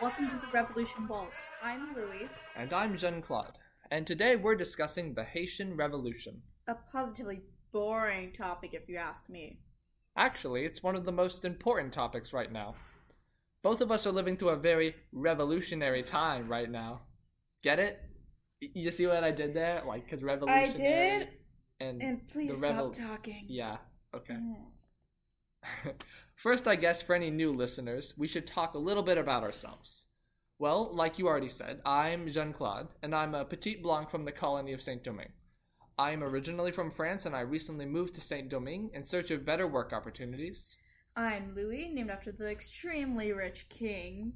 Welcome to the Revolution Waltz. I'm Louis, And I'm Jean Claude. And today we're discussing the Haitian Revolution. a positively boring topic if you ask me. Actually, it's one of the most important topics right now. Both of us are living through a very revolutionary time right now. Get it? You see what I did there? Like, because revolutionary. I did, And, And please stop talking. Yeah, okay. Mm. First, I guess for any new listeners, we should talk a little bit about ourselves. Well, like you already said, I'm Jean Claude, and I'm a Petit Blanc from the colony of Saint Domingue. I'm originally from France, and I recently moved to Saint Domingue in search of better work opportunities. I'm Louis, named after the extremely rich king,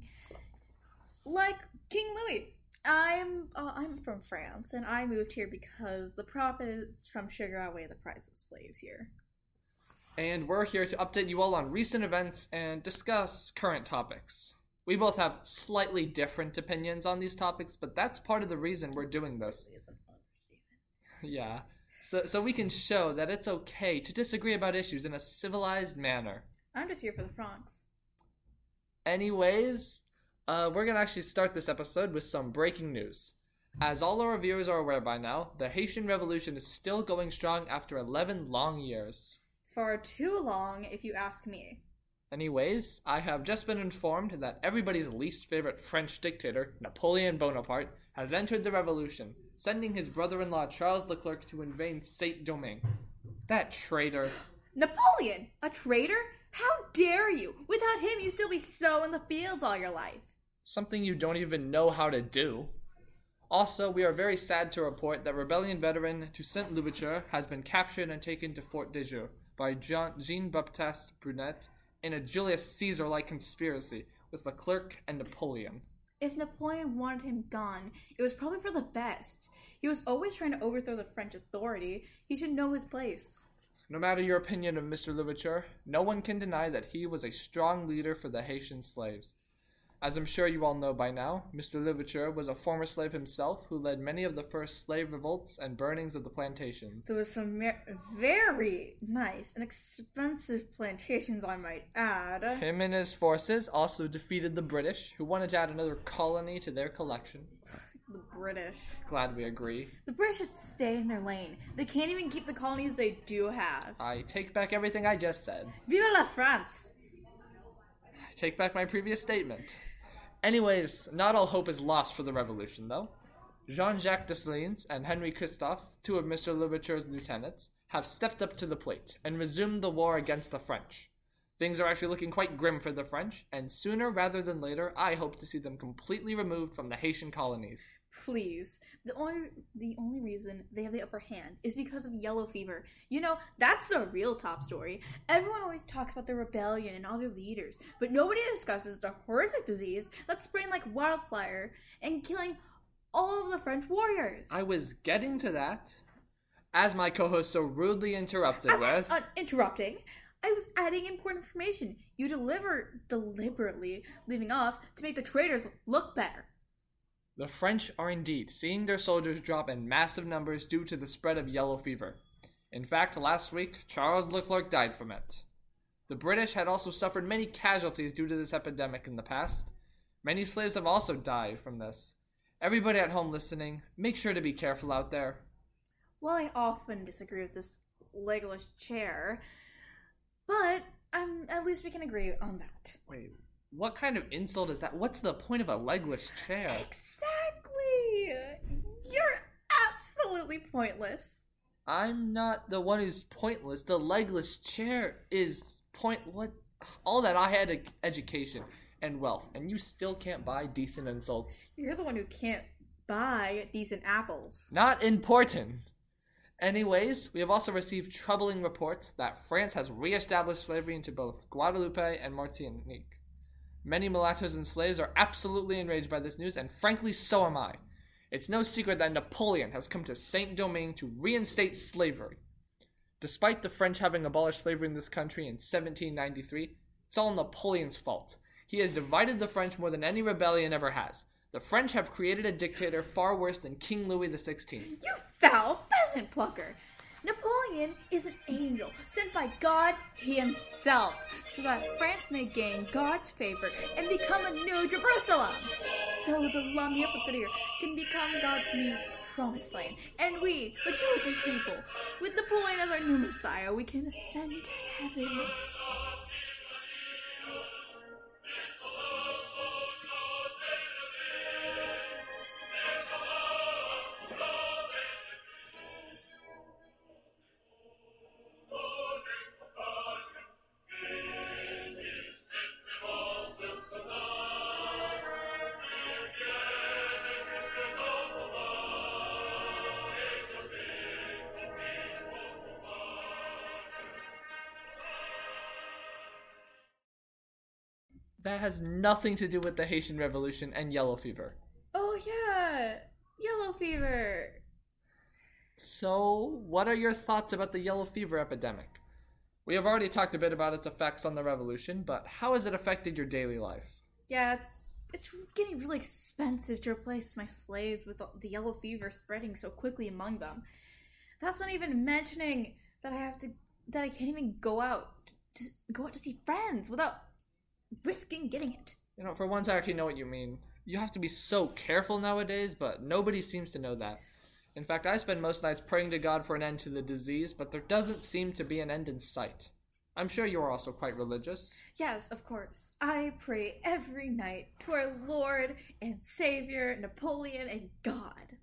like King Louis. I'm uh, I'm from France, and I moved here because the profits from sugar outweigh the price of slaves here. And we're here to update you all on recent events and discuss current topics. We both have slightly different opinions on these topics, but that's part of the reason we're doing this. Yeah. So, so we can show that it's okay to disagree about issues in a civilized manner. I'm just here for the Francs. Anyways, uh, we're gonna actually start this episode with some breaking news. As all our viewers are aware by now, the Haitian Revolution is still going strong after 11 long years. For too long, if you ask me. Anyways, I have just been informed that everybody's least favorite French dictator, Napoleon Bonaparte, has entered the revolution, sending his brother in law Charles Leclerc to invade Saint Domingue. That traitor. Napoleon, a traitor? How dare you? Without him, you'd still be so in the fields all your life. Something you don't even know how to do. Also, we are very sad to report that rebellion veteran Toussaint Louverture has been captured and taken to Fort de Joux by Jean Baptiste Brunet in a Julius Caesar like conspiracy with Leclerc and Napoleon. If Napoleon wanted him gone, it was probably for the best. He was always trying to overthrow the French authority. He should know his place. No matter your opinion of Mr. Louverture, no one can deny that he was a strong leader for the Haitian slaves. As I'm sure you all know by now, Mr. Louverture was a former slave himself who led many of the first slave revolts and burnings of the plantations. There was some mer- very nice and expensive plantations, I might add. Him and his forces also defeated the British, who wanted to add another colony to their collection. The British. Glad we agree. The British should stay in their lane. They can't even keep the colonies they do have. I take back everything I just said. Vive la France! Take back my previous statement. Anyways, not all hope is lost for the revolution, though. Jean Jacques Dessalines and Henry Christophe, two of Mr. Louverture's lieutenants, have stepped up to the plate and resumed the war against the French. Things are actually looking quite grim for the French, and sooner rather than later, I hope to see them completely removed from the Haitian colonies. Please. The only the only reason they have the upper hand is because of yellow fever. You know, that's the real top story. Everyone always talks about the rebellion and all their leaders, but nobody discusses the horrific disease that's spreading like wildfire and killing all of the French warriors. I was getting to that. As my co host so rudely interrupted I was with. uh, interrupting. I was adding important information. You deliver deliberately leaving off to make the traitors look better. The French are indeed seeing their soldiers drop in massive numbers due to the spread of yellow fever. In fact, last week, Charles Leclerc died from it. The British had also suffered many casualties due to this epidemic in the past. Many slaves have also died from this. Everybody at home listening, make sure to be careful out there. Well, I often disagree with this legless chair, but um, at least we can agree on that. Wait, what kind of insult is that? What's the point of a legless chair? Exactly! You're absolutely pointless. I'm not the one who's pointless. The legless chair is point. What? All that I had education and wealth, and you still can't buy decent insults. You're the one who can't buy decent apples. Not important. Anyways, we have also received troubling reports that France has re-established slavery into both Guadeloupe and Martinique. Many mulattoes and slaves are absolutely enraged by this news, and frankly, so am I. It's no secret that Napoleon has come to Saint Domingue to reinstate slavery. Despite the French having abolished slavery in this country in 1793, it's all Napoleon's fault. He has divided the French more than any rebellion ever has. The French have created a dictator far worse than King Louis XVI. You foul pheasant plucker! Napoleon is an angel sent by God himself so that France may gain God's favor and become a new Jerusalem. So the Lummi Amphitheater can become God's new promised land. And we, the chosen people, with Napoleon as our new Messiah, we can ascend to heaven. That has nothing to do with the Haitian Revolution and yellow fever. Oh, yeah, yellow fever. So, what are your thoughts about the yellow fever epidemic? We have already talked a bit about its effects on the revolution, but how has it affected your daily life? Yeah, it's it's getting really expensive to replace my slaves with the yellow fever spreading so quickly among them. That's not even mentioning that I have to that I can't even go out to go out to see friends without risking getting it. You know, for once I actually know what you mean. You have to be so careful nowadays, but nobody seems to know that. In fact, I spend most nights praying to God for an end to the disease, but there doesn't seem to be an end in sight. I'm sure you are also quite religious. Yes, of course. I pray every night to our Lord and Savior, Napoleon, and God.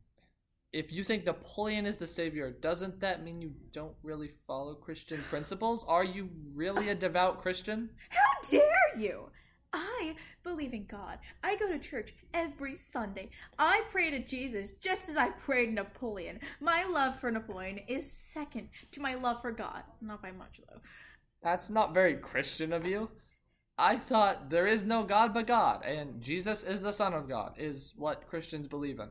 If you think Napoleon is the savior, doesn't that mean you don't really follow Christian principles? Are you really a devout Christian? How dare you! I believe in God. I go to church every Sunday. I pray to Jesus just as I pray to Napoleon. My love for Napoleon is second to my love for God. Not by much, though. That's not very Christian of you. I thought there is no God but God, and Jesus is the Son of God, is what Christians believe in.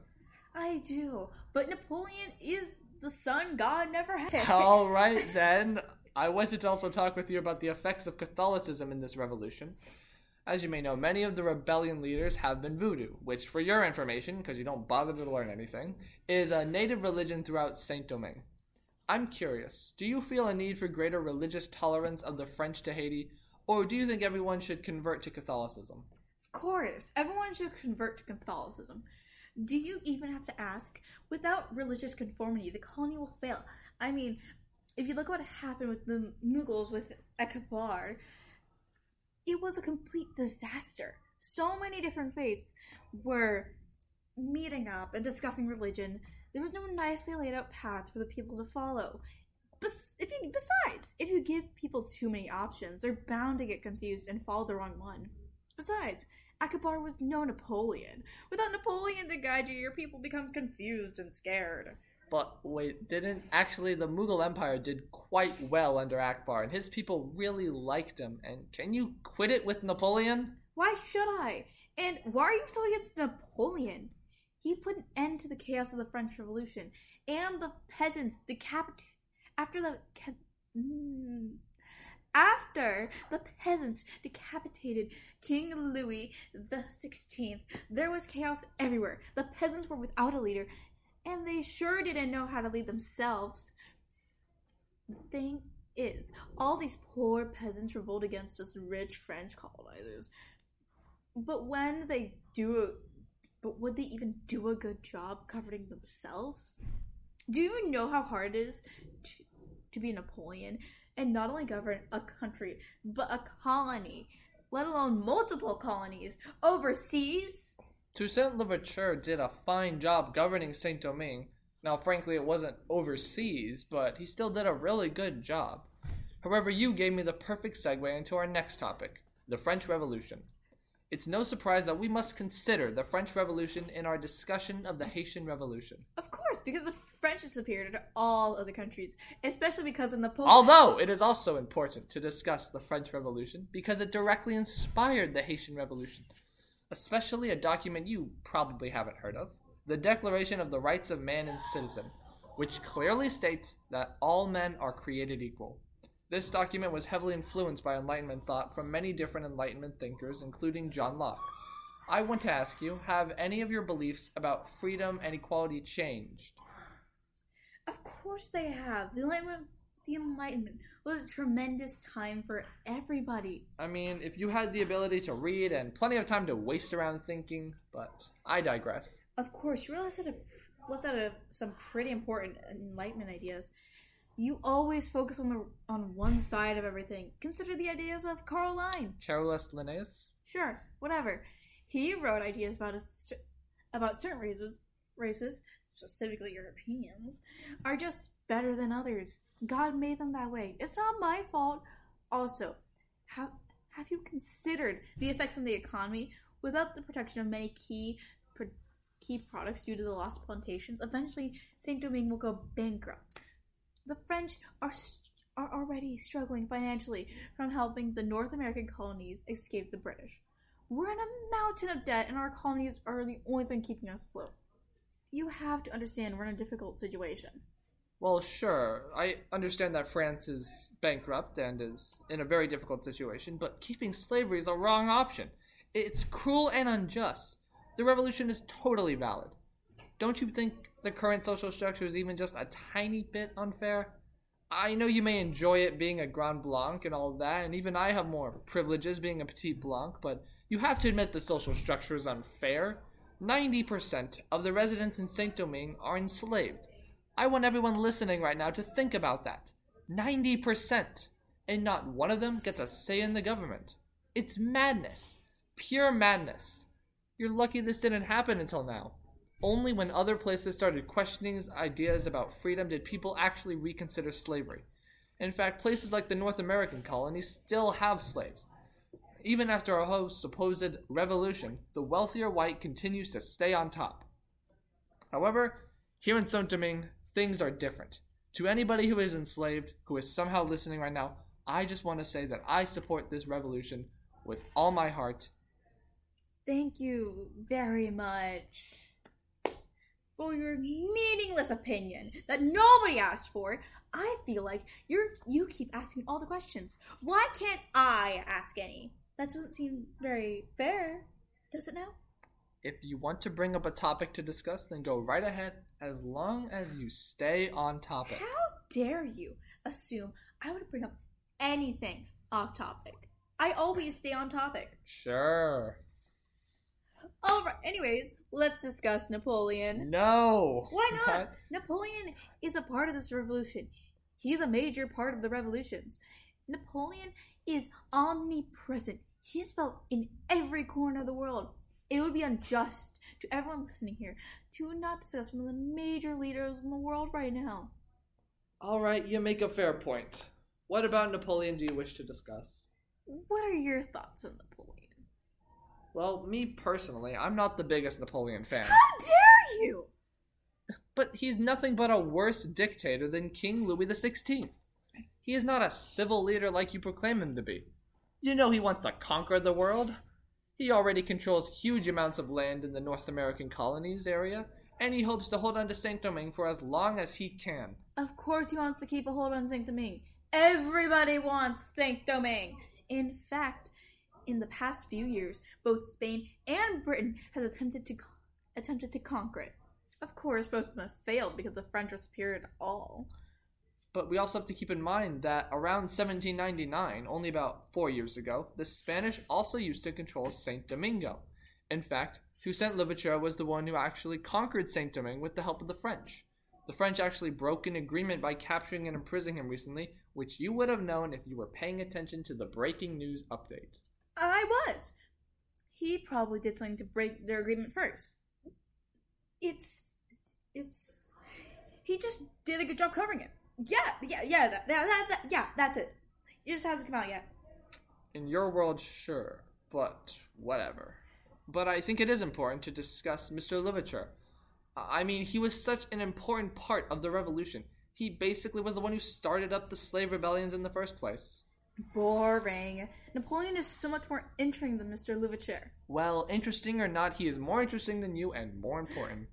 I do, but Napoleon is the son God never had. All right, then. I wanted to also talk with you about the effects of Catholicism in this revolution. As you may know, many of the rebellion leaders have been voodoo, which, for your information, because you don't bother to learn anything, is a native religion throughout Saint Domingue. I'm curious, do you feel a need for greater religious tolerance of the French to Haiti, or do you think everyone should convert to Catholicism? Of course, everyone should convert to Catholicism. Do you even have to ask? Without religious conformity, the colony will fail. I mean, if you look what happened with the Mughals with Akbar, it was a complete disaster. So many different faiths were meeting up and discussing religion. There was no nicely laid out path for the people to follow. Bes- if you, besides, if you give people too many options, they're bound to get confused and follow the wrong one. Besides, Akbar was no Napoleon. Without Napoleon to guide you, your people become confused and scared. But wait, didn't actually the Mughal Empire did quite well under Akbar, and his people really liked him. And can you quit it with Napoleon? Why should I? And why are you so against Napoleon? He put an end to the chaos of the French Revolution, and the peasants decapitated after the ca- mm, after the peasants decapitated King Louis the Sixteenth. There was chaos everywhere. The peasants were without a leader, and they sure didn't know how to lead themselves. The thing is, all these poor peasants revolt against us rich French colonizers. But when they do, but would they even do a good job covering themselves? Do you know how hard it is to, to be Napoleon and not only govern a country, but a colony, let alone multiple colonies overseas? Toussaint Louverture did a fine job governing Saint Domingue. Now, frankly, it wasn't overseas, but he still did a really good job. However, you gave me the perfect segue into our next topic the French Revolution. It's no surprise that we must consider the French Revolution in our discussion of the Haitian Revolution. Of course, because the French is superior to all other countries, especially because of Napoleon. Although it is also important to discuss the French Revolution because it directly inspired the Haitian Revolution, especially a document you probably haven't heard of the Declaration of the Rights of Man and Citizen, which clearly states that all men are created equal. This document was heavily influenced by Enlightenment thought from many different Enlightenment thinkers, including John Locke. I want to ask you have any of your beliefs about freedom and equality changed? Of course they have. The Enlightenment, the Enlightenment was a tremendous time for everybody. I mean, if you had the ability to read and plenty of time to waste around thinking, but I digress. Of course, you realize that it left out some pretty important Enlightenment ideas. You always focus on the on one side of everything. Consider the ideas of Carl Line. Carolus Linnaeus? Sure, whatever. He wrote ideas about a, about certain races, races, specifically Europeans, are just better than others. God made them that way. It's not my fault. Also, have have you considered the effects on the economy? Without the protection of many key pro- key products due to the lost plantations, eventually Saint Domingue will go bankrupt. The French are are already struggling financially from helping the North American colonies escape the British. We're in a mountain of debt, and our colonies are the only thing keeping us afloat. You have to understand we're in a difficult situation. Well, sure. I understand that France is bankrupt and is in a very difficult situation, but keeping slavery is a wrong option. It's cruel and unjust. The revolution is totally valid. Don't you think the current social structure is even just a tiny bit unfair? I know you may enjoy it being a Grand Blanc and all that, and even I have more privileges being a Petit Blanc, but you have to admit the social structure is unfair. 90% of the residents in Saint Domingue are enslaved. I want everyone listening right now to think about that. 90%. And not one of them gets a say in the government. It's madness. Pure madness. You're lucky this didn't happen until now. Only when other places started questioning ideas about freedom did people actually reconsider slavery. In fact, places like the North American colonies still have slaves. Even after a whole supposed revolution, the wealthier white continues to stay on top. However, here in Saint Domingue, things are different. To anybody who is enslaved, who is somehow listening right now, I just want to say that I support this revolution with all my heart. Thank you very much for your meaningless opinion that nobody asked for. I feel like you're you keep asking all the questions. Why can't I ask any? That doesn't seem very fair, does it now? If you want to bring up a topic to discuss, then go right ahead as long as you stay on topic. How dare you assume I would bring up anything off topic? I always stay on topic. Sure. Alright, anyways, let's discuss Napoleon. No. Why not? Napoleon is a part of this revolution. He's a major part of the revolutions. Napoleon is omnipresent. He's felt in every corner of the world. It would be unjust to everyone listening here to not discuss one of the major leaders in the world right now. All right, you make a fair point. What about Napoleon do you wish to discuss? What are your thoughts on Napoleon? Well, me personally, I'm not the biggest Napoleon fan. How dare you! But he's nothing but a worse dictator than King Louis XVI. He is not a civil leader like you proclaim him to be. You know he wants to conquer the world. He already controls huge amounts of land in the North American colonies area, and he hopes to hold on to Saint Domingue for as long as he can. Of course, he wants to keep a hold on Saint Domingue. Everybody wants Saint Domingue. In fact, in the past few years, both Spain and Britain has attempted to attempted to conquer it. Of course, both of them have failed because the French are superior to all. But we also have to keep in mind that around 1799, only about four years ago, the Spanish also used to control Saint Domingo. In fact, Toussaint Louverture was the one who actually conquered Saint Domingue with the help of the French. The French actually broke an agreement by capturing and imprisoning him recently, which you would have known if you were paying attention to the breaking news update. I was. He probably did something to break their agreement first. It's it's he just did a good job covering it. Yeah, yeah, yeah, that, that, that, that yeah, that's it. It just hasn't come out yet. In your world, sure, but whatever. But I think it is important to discuss Mr. Louverture. I mean, he was such an important part of the revolution. He basically was the one who started up the slave rebellions in the first place. Boring. Napoleon is so much more interesting than Mr. Louverture. Well, interesting or not, he is more interesting than you and more important.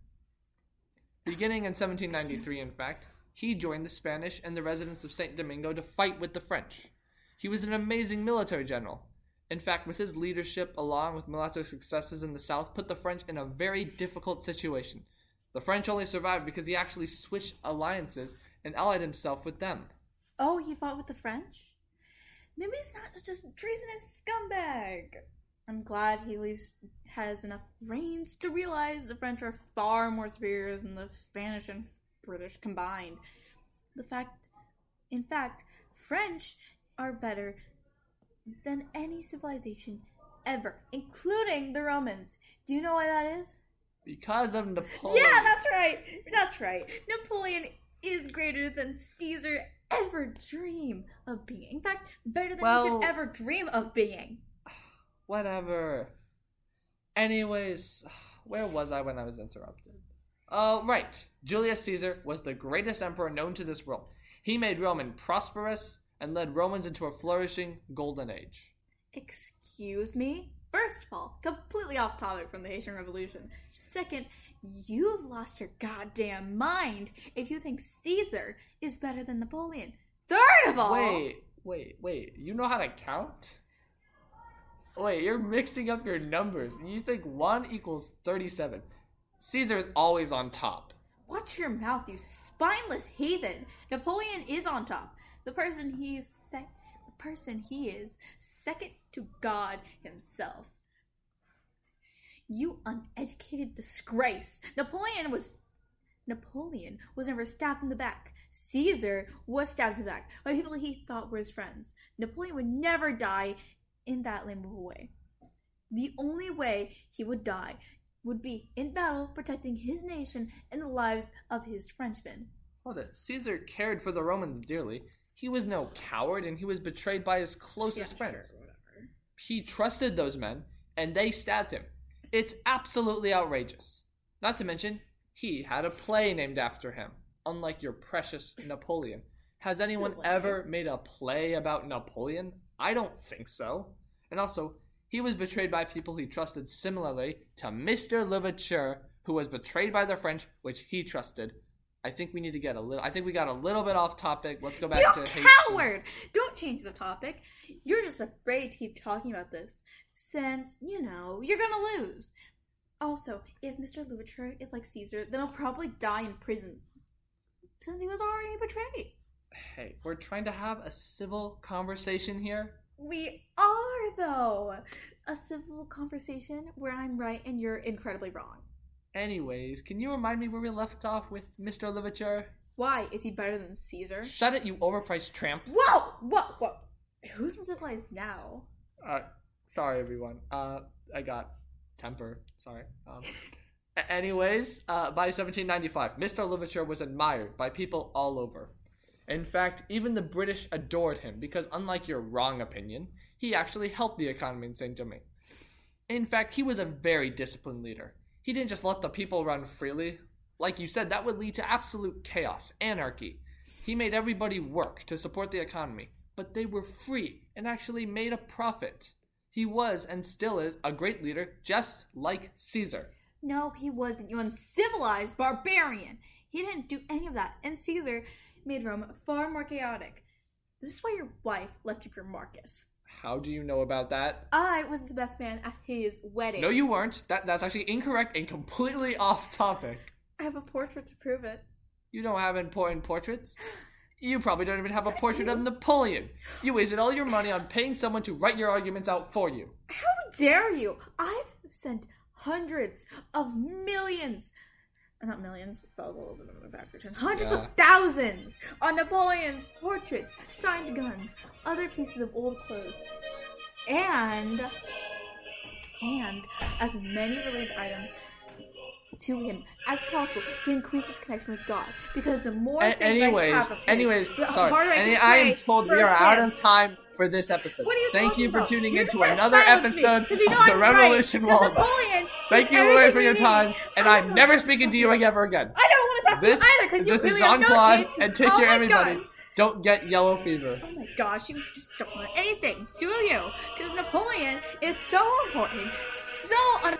Beginning in 1793, in fact, he joined the Spanish and the residents of St. Domingo to fight with the French. He was an amazing military general. In fact, with his leadership, along with military successes in the south, put the French in a very difficult situation. The French only survived because he actually switched alliances and allied himself with them. Oh, he fought with the French? Maybe he's not such a treasonous scumbag. I'm glad he at least has enough range to realize the French are far more superior than the Spanish and British combined. The fact, in fact, French are better than any civilization ever, including the Romans. Do you know why that is? Because of Napoleon. Yeah, that's right. That's right. Napoleon is greater than Caesar ever dream of being. In fact, better than Well- he could ever dream of being. Whatever. Anyways, where was I when I was interrupted? Oh, right. Julius Caesar was the greatest emperor known to this world. He made Rome prosperous and led Romans into a flourishing golden age. Excuse me? First of all, completely off topic from the Haitian Revolution. Second, you've lost your goddamn mind if you think Caesar is better than Napoleon. Third of all, Wait, wait, wait. You know how to count? Wait, you're mixing up your numbers. You think 1 equals 37. Caesar is always on top. Watch your mouth, you spineless heathen. Napoleon is on top. The person he is sec- the person he is second to God himself. You uneducated disgrace. Napoleon was Napoleon was never stabbed in the back. Caesar was stabbed in the back by people he thought were his friends. Napoleon would never die in that a way. The only way he would die would be in battle protecting his nation and the lives of his Frenchmen. Hold it. Caesar cared for the Romans dearly. He was no coward and he was betrayed by his closest friends. whatever. He trusted those men and they stabbed him. It's absolutely outrageous. Not to mention, he had a play named after him, unlike your precious Napoleon. Has anyone ever made a play about Napoleon? I don't think so. And also, he was betrayed by people he trusted similarly to Mr. Louverture, who was betrayed by the French, which he trusted. I think we need to get a little. I think we got a little bit off topic. Let's go back You to Haitian. coward! Don't change the topic. You're just afraid to keep talking about this, since, you know, you're gonna lose. Also, if Mr. Louverture is like Caesar, then he'll probably die in prison. Since he was already betrayed. Hey, we're trying to have a civil conversation here. We are, though! A civil conversation where I'm right and you're incredibly wrong. Anyways, can you remind me where we left off with Mr. Louverture? Why? Is he better than Caesar? Shut it, you overpriced tramp. Whoa! Whoa! Whoa! Who's uncivilized now? Uh, sorry everyone. Uh, I got temper. Sorry. Um, anyways, uh, by 1795, Mr. Louverture was admired by people all over. In fact, even the British adored him because, unlike your wrong opinion, he actually helped the economy in Saint Domingue. In fact, he was a very disciplined leader. He didn't just let the people run freely. Like you said, that would lead to absolute chaos, anarchy. He made everybody work to support the economy, but they were free and actually made a profit. He was and still is a great leader, just like Caesar. No, he wasn't. You uncivilized barbarian. He didn't do any of that. And Caesar made Rome far more chaotic. This is why your wife left you for Marcus. How do you know about that? I was the best man at his wedding. No, you weren't. That that's actually incorrect and completely off topic. I have a portrait to prove it. You don't have important portraits. You probably don't even have a portrait of Napoleon. You wasted all your money on paying someone to write your arguments out for you. How dare you? I've sent hundreds of millions. Not millions, so I was a little bit of an exaggeration. Hundreds Yeah. of thousands on Napoleon's portraits, signed guns, other pieces of old clothes, and and as many related items to him as possible to increase his connection with God. Because the more A- things I anyways, have of his, anyways, the sorry. I Any, I am told we are out of time for this episode. What are you Thank you for about? tuning You're into another episode me, you know of the I'm right, Revolution because Waltz. Thank you everybody for your time, and I'm never speaking to you ever again. I don't want to talk This, to you either because you this is really have Jean Claude, and take oh care, my everybody. God. Don't get yellow oh fever. Oh my gosh, you just don't want anything, do you? Because Napoleon is so important, so un-